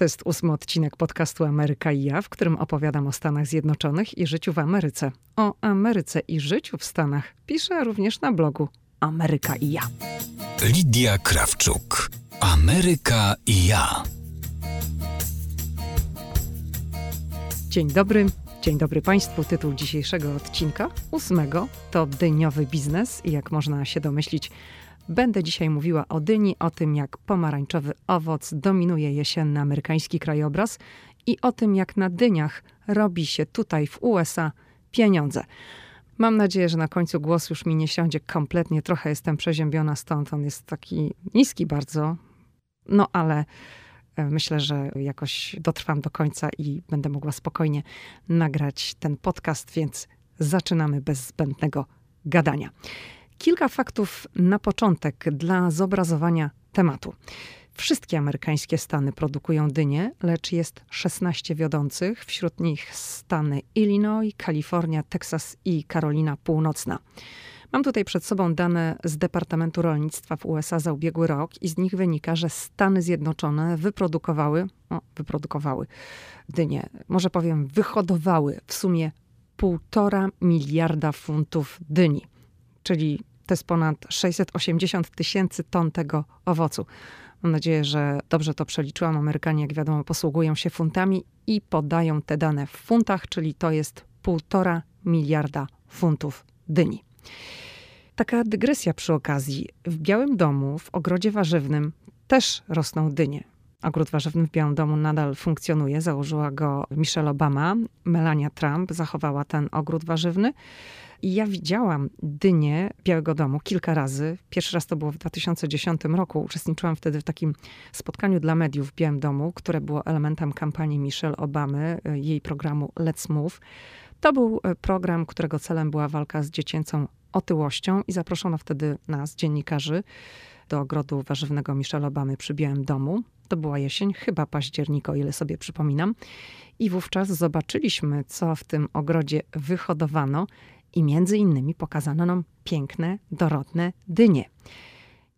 To jest ósmy odcinek podcastu Ameryka i ja, w którym opowiadam o Stanach Zjednoczonych i życiu w Ameryce. O Ameryce i życiu w Stanach piszę również na blogu Ameryka i ja. Lidia Krawczuk. Ameryka i ja. Dzień dobry. Dzień dobry Państwu. Tytuł dzisiejszego odcinka, ósmego, to dyniowy biznes i jak można się domyślić, Będę dzisiaj mówiła o dyni, o tym jak pomarańczowy owoc dominuje jesienny amerykański krajobraz i o tym jak na dyniach robi się tutaj w USA pieniądze. Mam nadzieję, że na końcu głos już mi nie siądzie kompletnie. Trochę jestem przeziębiona stąd. On jest taki niski bardzo. No ale e, myślę, że jakoś dotrwam do końca i będę mogła spokojnie nagrać ten podcast, więc zaczynamy bez zbędnego gadania. Kilka faktów na początek dla zobrazowania tematu. Wszystkie amerykańskie stany produkują dynie, lecz jest 16 wiodących, wśród nich stany Illinois, Kalifornia, Teksas i Karolina Północna. Mam tutaj przed sobą dane z Departamentu Rolnictwa w USA za ubiegły rok i z nich wynika, że Stany Zjednoczone wyprodukowały, o, wyprodukowały dynie, może powiem, wyhodowały w sumie półtora miliarda funtów dyni, czyli to jest ponad 680 tysięcy ton tego owocu. Mam nadzieję, że dobrze to przeliczyłam. Amerykanie, jak wiadomo, posługują się funtami i podają te dane w funtach, czyli to jest półtora miliarda funtów dyni. Taka dygresja przy okazji. W Białym Domu, w ogrodzie warzywnym też rosną dynie. Ogród warzywny w Białym Domu nadal funkcjonuje. Założyła go Michelle Obama. Melania Trump zachowała ten ogród warzywny. I ja widziałam dynię Białego Domu kilka razy. Pierwszy raz to było w 2010 roku. Uczestniczyłam wtedy w takim spotkaniu dla mediów w Białym Domu, które było elementem kampanii Michelle Obamy, e, jej programu Let's Move. To był e, program, którego celem była walka z dziecięcą otyłością i zaproszono wtedy nas, dziennikarzy, do ogrodu warzywnego Michelle Obamy przy Białym Domu. To była jesień, chyba październik, o ile sobie przypominam. I wówczas zobaczyliśmy, co w tym ogrodzie wyhodowano i między innymi pokazano nam piękne, dorodne dynie.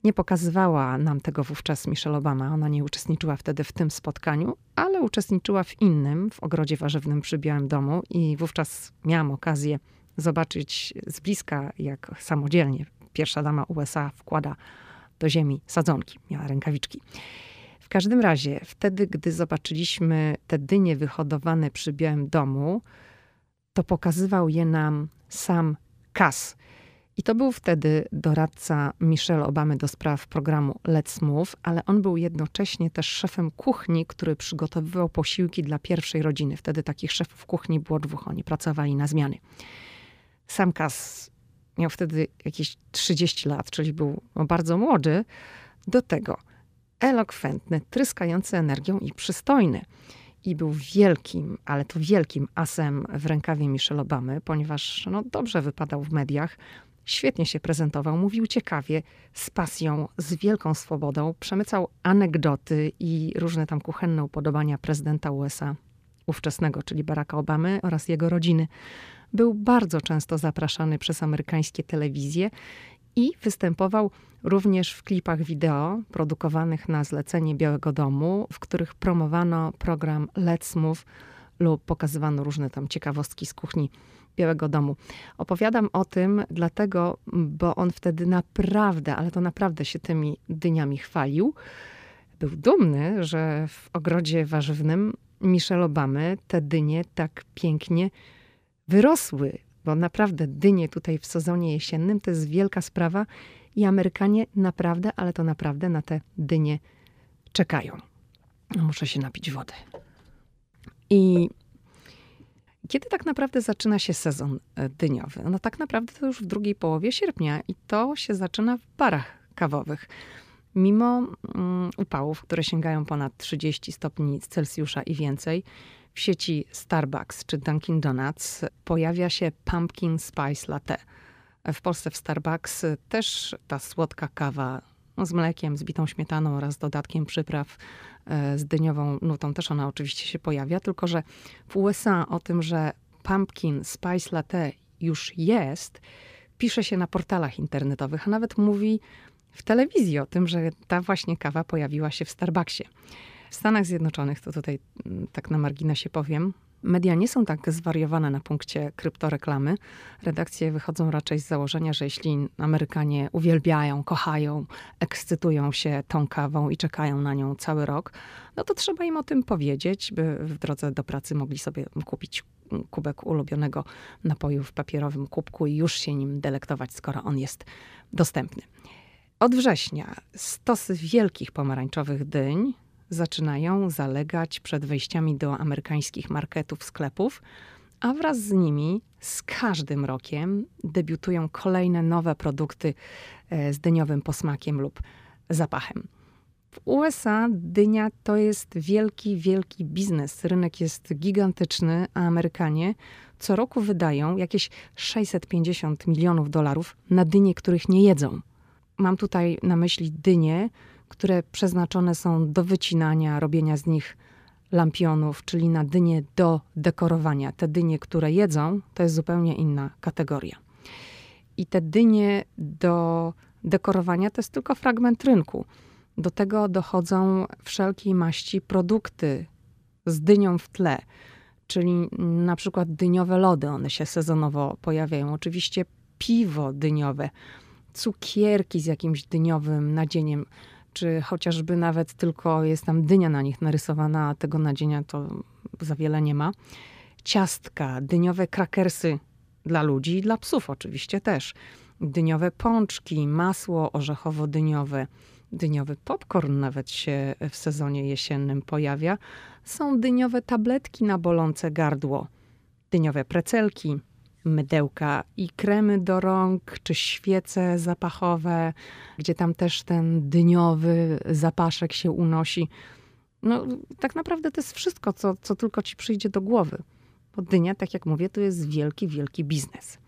Nie pokazywała nam tego wówczas Michelle Obama, ona nie uczestniczyła wtedy w tym spotkaniu, ale uczestniczyła w innym, w ogrodzie warzywnym przy Białym Domu i wówczas miałam okazję zobaczyć z bliska, jak samodzielnie pierwsza dama USA wkłada do ziemi sadzonki, miała rękawiczki. W każdym razie, wtedy, gdy zobaczyliśmy te dynie wyhodowane przy Białym Domu, to pokazywał je nam sam Cass. I to był wtedy doradca Michelle Obamy do spraw programu Let's Move, ale on był jednocześnie też szefem kuchni, który przygotowywał posiłki dla pierwszej rodziny. Wtedy takich szefów kuchni było dwóch, oni pracowali na zmiany. Sam Cass miał wtedy jakieś 30 lat, czyli był bardzo młody. Do tego elokwentny, tryskający energią i przystojny i był wielkim, ale to wielkim asem w rękawie Michelle Obamy, ponieważ no, dobrze wypadał w mediach, świetnie się prezentował, mówił ciekawie, z pasją, z wielką swobodą, przemycał anegdoty i różne tam kuchenne upodobania prezydenta USA ówczesnego, czyli Baracka Obamy oraz jego rodziny. Był bardzo często zapraszany przez amerykańskie telewizje i występował również w klipach wideo produkowanych na zlecenie Białego Domu, w których promowano program Let's Move lub pokazywano różne tam ciekawostki z kuchni Białego Domu. Opowiadam o tym dlatego, bo on wtedy naprawdę, ale to naprawdę się tymi dyniami chwalił. Był dumny, że w ogrodzie warzywnym Michelle Obamy te dynie tak pięknie wyrosły, bo naprawdę dynie tutaj w sezonie jesiennym to jest wielka sprawa i Amerykanie naprawdę, ale to naprawdę na te dynie czekają. No, muszę się napić wody. I kiedy tak naprawdę zaczyna się sezon e, dyniowy? No tak naprawdę to już w drugiej połowie sierpnia i to się zaczyna w barach kawowych. Mimo um, upałów, które sięgają ponad 30 stopni Celsjusza i więcej, w sieci Starbucks czy Dunkin' Donuts pojawia się pumpkin spice latte. W Polsce w Starbucks też ta słodka kawa z mlekiem, z bitą śmietaną oraz dodatkiem przypraw e, z dyniową nutą też ona oczywiście się pojawia, tylko że w USA o tym, że pumpkin spice latte już jest, pisze się na portalach internetowych, a nawet mówi w telewizji o tym, że ta właśnie kawa pojawiła się w Starbucksie. W Stanach Zjednoczonych, to tutaj mm, tak na marginesie powiem, Media nie są tak zwariowane na punkcie kryptoreklamy. Redakcje wychodzą raczej z założenia, że jeśli Amerykanie uwielbiają, kochają, ekscytują się tą kawą i czekają na nią cały rok, no to trzeba im o tym powiedzieć, by w drodze do pracy mogli sobie kupić kubek ulubionego napoju w papierowym kubku i już się nim delektować, skoro on jest dostępny. Od września stosy wielkich pomarańczowych dyń zaczynają zalegać przed wejściami do amerykańskich marketów, sklepów, a wraz z nimi z każdym rokiem debiutują kolejne nowe produkty e, z dyniowym posmakiem lub zapachem. W USA dynia to jest wielki, wielki biznes. Rynek jest gigantyczny, a Amerykanie co roku wydają jakieś 650 milionów dolarów na dynie, których nie jedzą. Mam tutaj na myśli dynie, które przeznaczone są do wycinania, robienia z nich lampionów, czyli na dynie do dekorowania. Te dynie, które jedzą, to jest zupełnie inna kategoria. I te dynie do dekorowania to jest tylko fragment rynku. Do tego dochodzą wszelkiej maści produkty z dynią w tle, czyli na przykład dyniowe lody, one się sezonowo pojawiają. Oczywiście piwo dyniowe, cukierki z jakimś dyniowym nadzieniem czy chociażby nawet tylko jest tam dynia na nich narysowana, a tego nadzienia to za wiele nie ma. Ciastka, dyniowe krakersy dla ludzi i dla psów oczywiście też. Dyniowe pączki, masło orzechowo-dyniowe, dyniowy popcorn nawet się w sezonie jesiennym pojawia. Są dyniowe tabletki na bolące gardło, dyniowe precelki, mydełka i kremy do rąk, czy świece zapachowe, gdzie tam też ten dyniowy zapaszek się unosi. No, tak naprawdę to jest wszystko, co, co tylko ci przyjdzie do głowy. Bo dynia, tak jak mówię, to jest wielki, wielki biznes.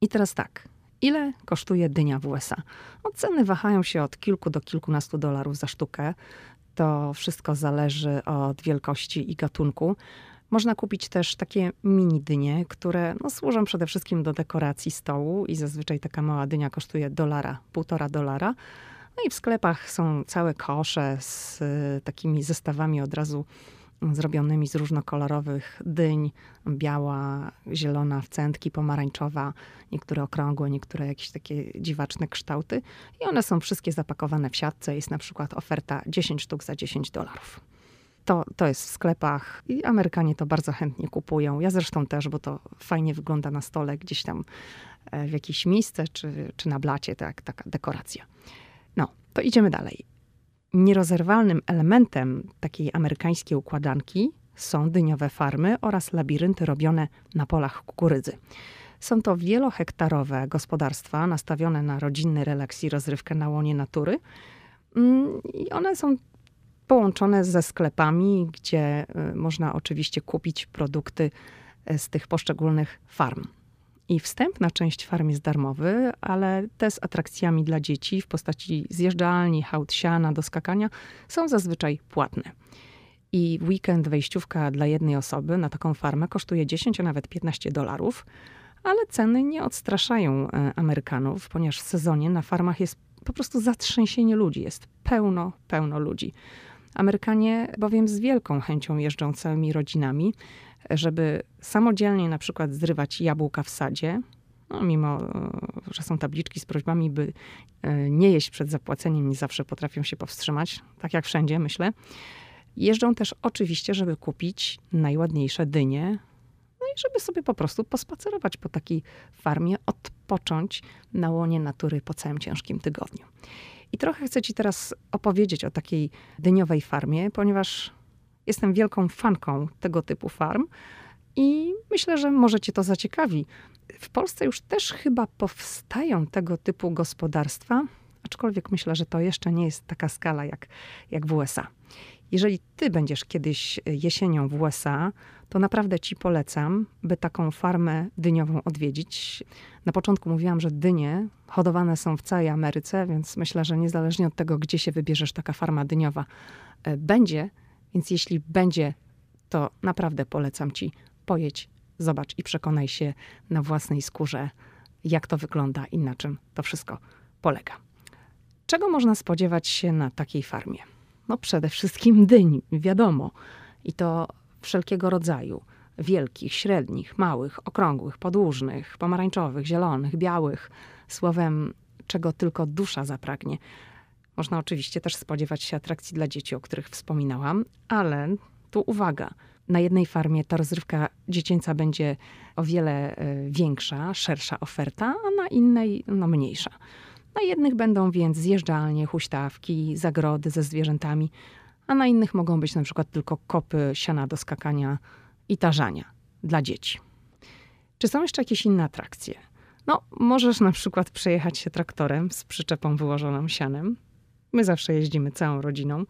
I teraz tak. Ile kosztuje dynia w USA? No, ceny wahają się od kilku do kilkunastu dolarów za sztukę. To wszystko zależy od wielkości i gatunku. Można kupić też takie mini dynie, które no, służą przede wszystkim do dekoracji stołu i zazwyczaj taka mała dynia kosztuje dolara, półtora dolara. No i w sklepach są całe kosze z y, takimi zestawami od razu zrobionymi z różnokolorowych dyń. Biała, zielona, wcentki, pomarańczowa, niektóre okrągłe, niektóre jakieś takie dziwaczne kształty. I one są wszystkie zapakowane w siatce. Jest na przykład oferta 10 sztuk za 10 dolarów. To, to jest w sklepach i Amerykanie to bardzo chętnie kupują. Ja zresztą też, bo to fajnie wygląda na stole gdzieś tam e, w jakieś miejsce czy, czy na blacie, tak, taka dekoracja. No, to idziemy dalej. Nierozerwalnym elementem takiej amerykańskiej układanki są dyniowe farmy oraz labirynty robione na polach kukurydzy. Są to wielohektarowe gospodarstwa nastawione na rodzinny relaks i rozrywkę na łonie natury. Mm, I one są połączone ze sklepami, gdzie y, można oczywiście kupić produkty y, z tych poszczególnych farm. I wstęp na część farm jest darmowy, ale te z atrakcjami dla dzieci w postaci zjeżdżalni, hałd siana do skakania są zazwyczaj płatne. I w weekend wejściówka dla jednej osoby na taką farmę kosztuje 10, a nawet 15 dolarów, ale ceny nie odstraszają y, Amerykanów, ponieważ w sezonie na farmach jest po prostu zatrzęsienie ludzi, jest pełno, pełno ludzi. Amerykanie bowiem z wielką chęcią jeżdżą całymi rodzinami, żeby samodzielnie na przykład zrywać jabłka w sadzie, no, mimo że są tabliczki z prośbami, by e, nie jeść przed zapłaceniem, nie zawsze potrafią się powstrzymać, tak jak wszędzie, myślę. Jeżdżą też oczywiście, żeby kupić najładniejsze dynie, no i żeby sobie po prostu pospacerować po takiej farmie, odpocząć na łonie natury po całym ciężkim tygodniu. I trochę chcę Ci teraz opowiedzieć o takiej dyniowej farmie, ponieważ jestem wielką fanką tego typu farm i myślę, że może Cię to zaciekawi. W Polsce już też chyba powstają tego typu gospodarstwa, aczkolwiek myślę, że to jeszcze nie jest taka skala jak, jak w USA. Jeżeli ty będziesz kiedyś jesienią w USA, to naprawdę ci polecam, by taką farmę dyniową odwiedzić. Na początku mówiłam, że dynie hodowane są w całej Ameryce, więc myślę, że niezależnie od tego, gdzie się wybierzesz, taka farma dyniowa e, będzie. Więc jeśli będzie, to naprawdę polecam ci pojedź, zobacz i przekonaj się na własnej skórze, jak to wygląda i na czym to wszystko polega. Czego można spodziewać się na takiej farmie? No przede wszystkim dyń, wiadomo. I to wszelkiego rodzaju. Wielkich, średnich, małych, okrągłych, podłużnych, pomarańczowych, zielonych, białych. Słowem, czego tylko dusza zapragnie. Można oczywiście też spodziewać się atrakcji dla dzieci, o których wspominałam, ale tu uwaga. Na jednej farmie ta rozrywka dziecięca będzie o wiele e, większa, szersza oferta, a na innej no, mniejsza. Na jednych będą więc zjeżdżalnie, huśtawki, zagrody ze zwierzętami, a na innych mogą być na przykład tylko kopy siana do skakania i tarzania dla dzieci. Czy są jeszcze jakieś inne atrakcje? No, możesz na przykład przejechać się traktorem z przyczepą wyłożoną sianem. My zawsze jeździmy całą rodziną.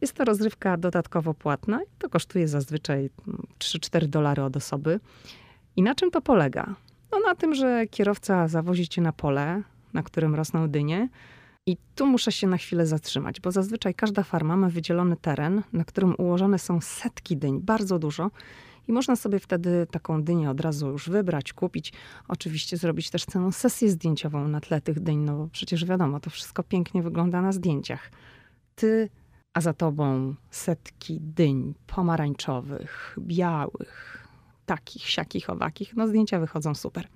Jest to rozrywka dodatkowo płatna to kosztuje zazwyczaj 3-4 dolary od osoby. I na czym to polega? No na tym, że kierowca zawozi cię na pole, na którym rosną dynie. I tu muszę się na chwilę zatrzymać, bo zazwyczaj każda farma ma wydzielony teren, na którym ułożone są setki dyń, bardzo dużo. I można sobie wtedy taką dynię od razu już wybrać, kupić. Oczywiście zrobić też całą sesję zdjęciową na tle tych dyń, no bo przecież wiadomo, to wszystko pięknie wygląda na zdjęciach. Ty, a za tobą setki dyń pomarańczowych, białych, takich, siakich, owakich. No zdjęcia wychodzą super.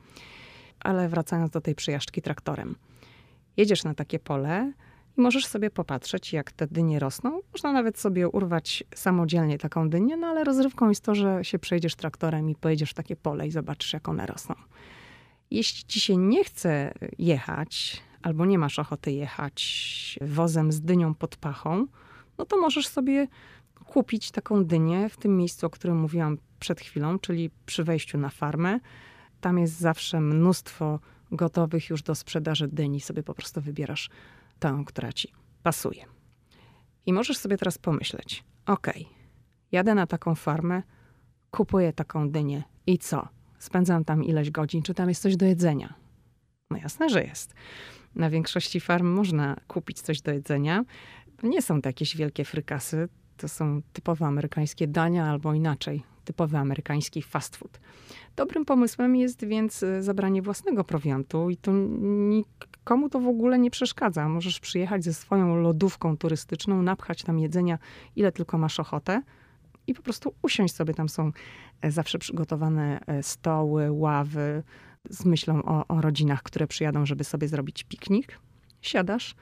Ale wracając do tej przejażdżki traktorem. Jedziesz na takie pole, i możesz sobie popatrzeć, jak te dynie rosną. Można nawet sobie urwać samodzielnie taką dynię, no ale rozrywką jest to, że się przejdziesz traktorem i pojedziesz w takie pole i zobaczysz, jak one rosną. Jeśli ci się nie chce jechać, albo nie masz ochoty jechać wozem z dynią pod pachą, no to możesz sobie kupić taką dynię w tym miejscu, o którym mówiłam przed chwilą, czyli przy wejściu na farmę. Tam jest zawsze mnóstwo gotowych już do sprzedaży dyni. Sobie po prostu wybierasz tę, która ci pasuje. I możesz sobie teraz pomyśleć, ok, jadę na taką farmę, kupuję taką dynię i co? Spędzam tam ileś godzin, czy tam jest coś do jedzenia? No jasne, że jest. Na większości farm można kupić coś do jedzenia. Nie są to jakieś wielkie frykasy, to są typowo amerykańskie dania albo inaczej, typowy amerykański fast food. Dobrym pomysłem jest więc e, zabranie własnego prowiantu i to nikomu to w ogóle nie przeszkadza. Możesz przyjechać ze swoją lodówką turystyczną, napchać tam jedzenia ile tylko masz ochotę i po prostu usiąść sobie. Tam są e, zawsze przygotowane e, stoły, ławy z myślą o, o rodzinach, które przyjadą, żeby sobie zrobić piknik. Siadasz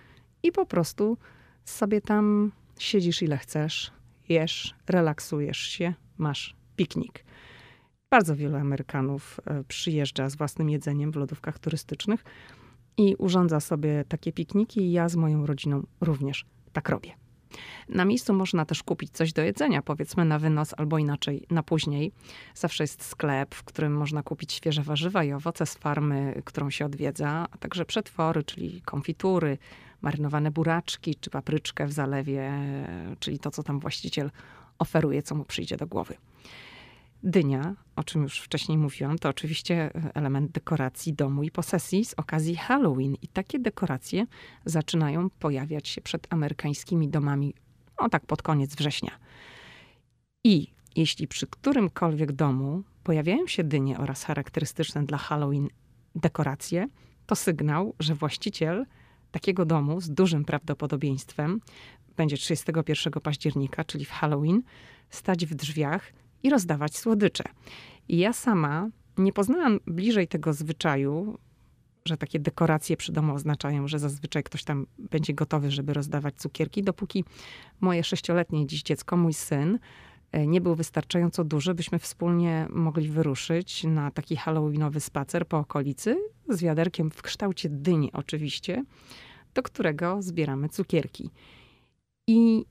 i po prostu sobie tam siedzisz ile chcesz, jesz, relaksujesz się, masz piknik. Bardzo wielu Amerykanów e, przyjeżdża z własnym jedzeniem w lodówkach turystycznych i urządza sobie takie pikniki, i ja z moją rodziną również tak robię. Na miejscu można też kupić coś do jedzenia, powiedzmy na wynos albo inaczej na później. Zawsze jest sklep, w którym można kupić świeże warzywa i owoce z farmy, którą się odwiedza, a także przetwory, czyli konfitury, marynowane buraczki czy papryczkę w zalewie, czyli to, co tam właściciel oferuje, co mu przyjdzie do głowy. Dynia, o czym już wcześniej mówiłam, to oczywiście element dekoracji domu i posesji z okazji Halloween. I takie dekoracje zaczynają pojawiać się przed amerykańskimi domami, no tak pod koniec września. I jeśli przy którymkolwiek domu pojawiają się dynie oraz charakterystyczne dla Halloween dekoracje, to sygnał, że właściciel takiego domu z dużym prawdopodobieństwem będzie 31 października, czyli w Halloween, stać w drzwiach i rozdawać słodycze. I ja sama nie poznałam bliżej tego zwyczaju, że takie dekoracje przy domu oznaczają, że zazwyczaj ktoś tam będzie gotowy, żeby rozdawać cukierki, dopóki moje sześcioletnie dziś dziecko, mój syn, e, nie był wystarczająco duży, byśmy wspólnie mogli wyruszyć na taki halloweenowy spacer po okolicy z wiaderkiem w kształcie dyni oczywiście, do którego zbieramy cukierki. I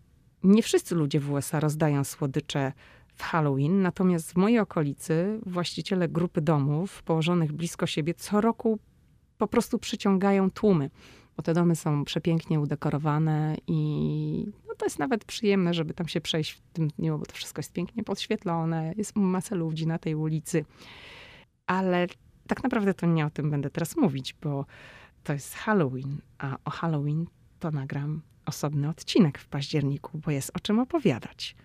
nie wszyscy ludzie w USA rozdają słodycze w Halloween, natomiast w mojej okolicy właściciele grupy domów położonych blisko siebie co roku po prostu przyciągają tłumy, bo te domy są przepięknie udekorowane i no to jest nawet przyjemne, żeby tam się przejść w tym dniu, bo to wszystko jest pięknie podświetlone, jest masa ludzi na tej ulicy. Ale tak naprawdę to nie o tym będę teraz mówić, bo to jest Halloween, a o Halloween to nagram osobny odcinek w październiku, bo jest o czym opowiadać.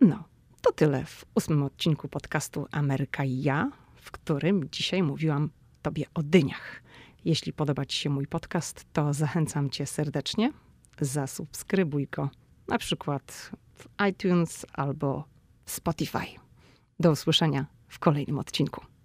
No, to tyle w ósmym odcinku podcastu Ameryka i ja, w którym dzisiaj mówiłam Tobie o dyniach. Jeśli podoba Ci się mój podcast, to zachęcam Cię serdecznie. Zasubskrybuj go na przykład w iTunes albo Spotify. Do usłyszenia w kolejnym odcinku.